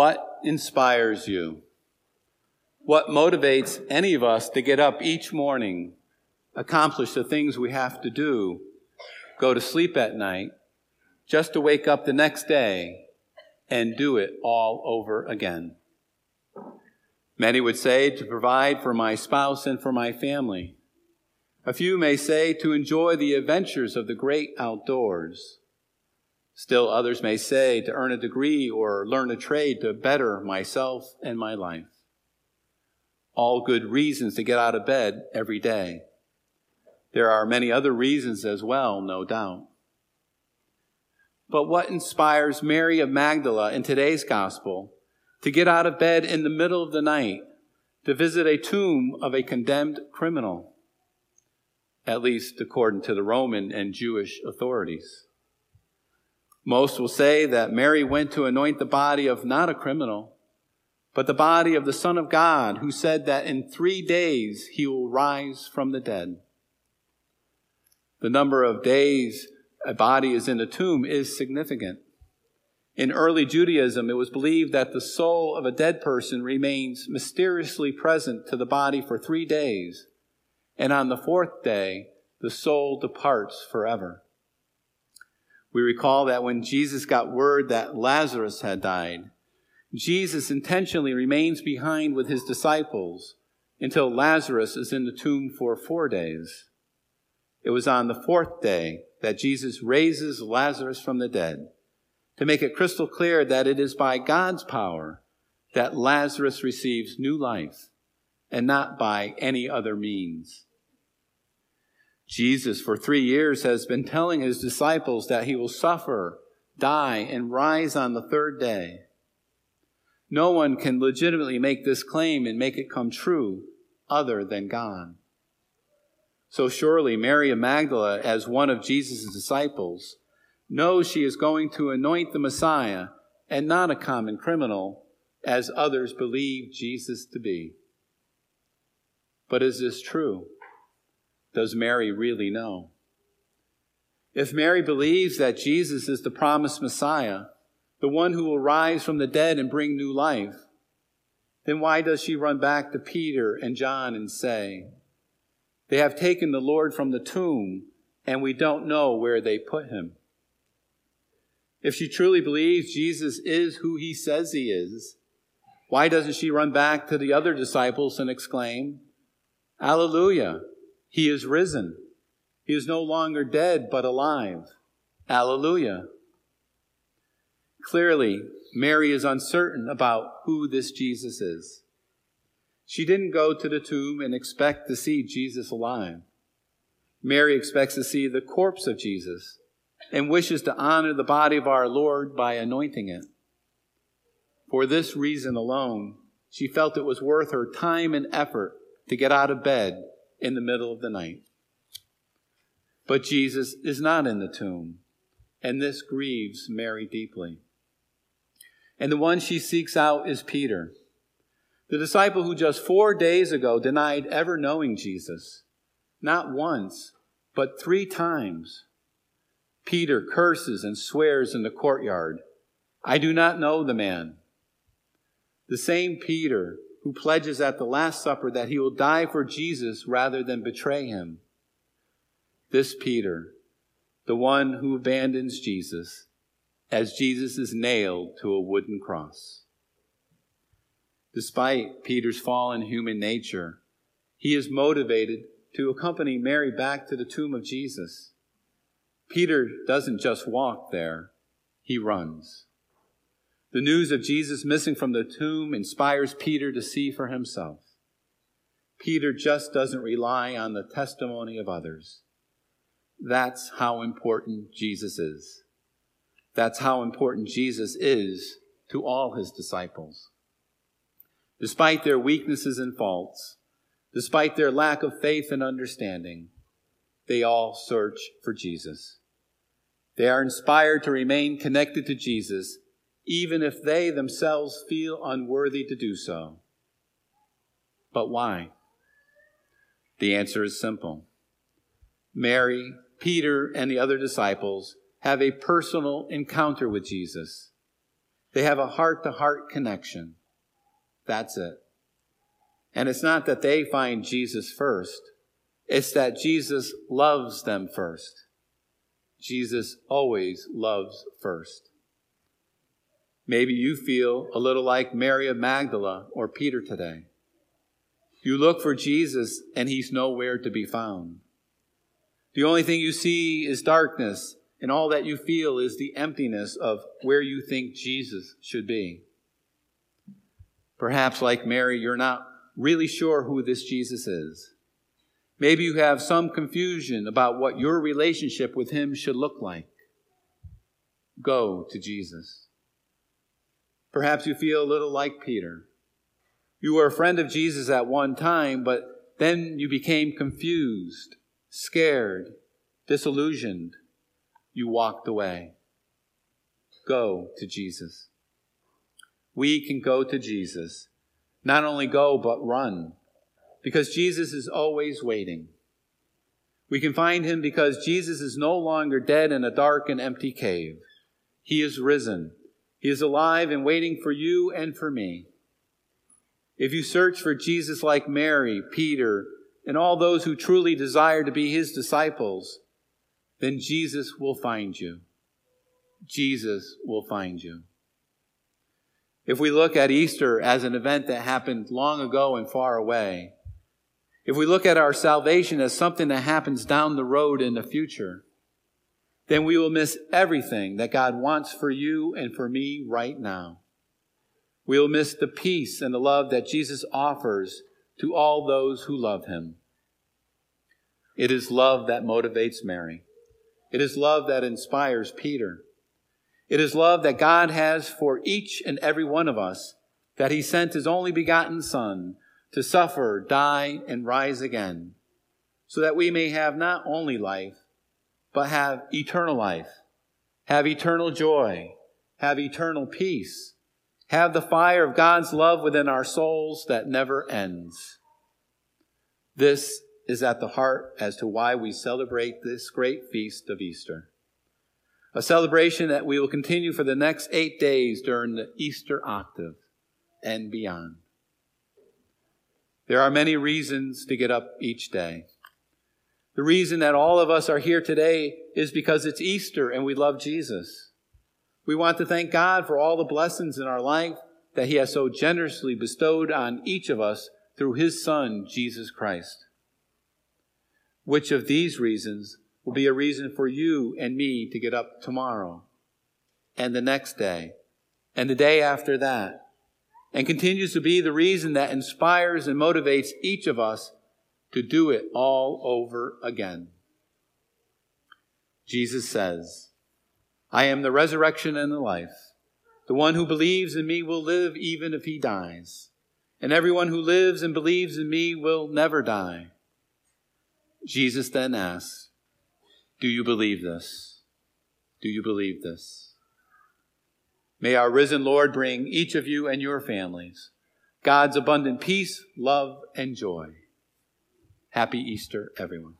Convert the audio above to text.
What inspires you? What motivates any of us to get up each morning, accomplish the things we have to do, go to sleep at night, just to wake up the next day and do it all over again? Many would say to provide for my spouse and for my family. A few may say to enjoy the adventures of the great outdoors. Still others may say to earn a degree or learn a trade to better myself and my life. All good reasons to get out of bed every day. There are many other reasons as well, no doubt. But what inspires Mary of Magdala in today's gospel to get out of bed in the middle of the night to visit a tomb of a condemned criminal? At least according to the Roman and Jewish authorities. Most will say that Mary went to anoint the body of not a criminal, but the body of the Son of God, who said that in three days he will rise from the dead. The number of days a body is in a tomb is significant. In early Judaism, it was believed that the soul of a dead person remains mysteriously present to the body for three days, and on the fourth day, the soul departs forever. We recall that when Jesus got word that Lazarus had died, Jesus intentionally remains behind with his disciples until Lazarus is in the tomb for four days. It was on the fourth day that Jesus raises Lazarus from the dead to make it crystal clear that it is by God's power that Lazarus receives new life and not by any other means. Jesus, for three years, has been telling his disciples that he will suffer, die, and rise on the third day. No one can legitimately make this claim and make it come true other than God. So surely Mary of Magdala, as one of Jesus' disciples, knows she is going to anoint the Messiah and not a common criminal, as others believe Jesus to be. But is this true? Does Mary really know? If Mary believes that Jesus is the promised Messiah, the one who will rise from the dead and bring new life, then why does she run back to Peter and John and say, They have taken the Lord from the tomb, and we don't know where they put him? If she truly believes Jesus is who he says he is, why doesn't she run back to the other disciples and exclaim, Alleluia! He is risen. He is no longer dead, but alive. Alleluia. Clearly, Mary is uncertain about who this Jesus is. She didn't go to the tomb and expect to see Jesus alive. Mary expects to see the corpse of Jesus and wishes to honor the body of our Lord by anointing it. For this reason alone, she felt it was worth her time and effort to get out of bed in the middle of the night. But Jesus is not in the tomb, and this grieves Mary deeply. And the one she seeks out is Peter, the disciple who just four days ago denied ever knowing Jesus, not once, but three times. Peter curses and swears in the courtyard, I do not know the man. The same Peter who pledges at the Last Supper that he will die for Jesus rather than betray him. This Peter, the one who abandons Jesus as Jesus is nailed to a wooden cross. Despite Peter's fallen human nature, he is motivated to accompany Mary back to the tomb of Jesus. Peter doesn't just walk there, he runs. The news of Jesus missing from the tomb inspires Peter to see for himself. Peter just doesn't rely on the testimony of others. That's how important Jesus is. That's how important Jesus is to all his disciples. Despite their weaknesses and faults, despite their lack of faith and understanding, they all search for Jesus. They are inspired to remain connected to Jesus even if they themselves feel unworthy to do so. But why? The answer is simple. Mary, Peter, and the other disciples have a personal encounter with Jesus. They have a heart to heart connection. That's it. And it's not that they find Jesus first, it's that Jesus loves them first. Jesus always loves first. Maybe you feel a little like Mary of Magdala or Peter today. You look for Jesus and he's nowhere to be found. The only thing you see is darkness, and all that you feel is the emptiness of where you think Jesus should be. Perhaps, like Mary, you're not really sure who this Jesus is. Maybe you have some confusion about what your relationship with him should look like. Go to Jesus. Perhaps you feel a little like Peter. You were a friend of Jesus at one time, but then you became confused, scared, disillusioned. You walked away. Go to Jesus. We can go to Jesus. Not only go, but run, because Jesus is always waiting. We can find him because Jesus is no longer dead in a dark and empty cave. He is risen. He is alive and waiting for you and for me. If you search for Jesus like Mary, Peter, and all those who truly desire to be his disciples, then Jesus will find you. Jesus will find you. If we look at Easter as an event that happened long ago and far away, if we look at our salvation as something that happens down the road in the future, then we will miss everything that God wants for you and for me right now. We will miss the peace and the love that Jesus offers to all those who love him. It is love that motivates Mary. It is love that inspires Peter. It is love that God has for each and every one of us, that he sent his only begotten Son to suffer, die, and rise again, so that we may have not only life, but have eternal life, have eternal joy, have eternal peace, have the fire of God's love within our souls that never ends. This is at the heart as to why we celebrate this great feast of Easter. A celebration that we will continue for the next eight days during the Easter octave and beyond. There are many reasons to get up each day. The reason that all of us are here today is because it's Easter and we love Jesus. We want to thank God for all the blessings in our life that He has so generously bestowed on each of us through His Son, Jesus Christ. Which of these reasons will be a reason for you and me to get up tomorrow and the next day and the day after that and continues to be the reason that inspires and motivates each of us to do it all over again. Jesus says, I am the resurrection and the life. The one who believes in me will live even if he dies. And everyone who lives and believes in me will never die. Jesus then asks, Do you believe this? Do you believe this? May our risen Lord bring each of you and your families God's abundant peace, love, and joy. Happy Easter, everyone.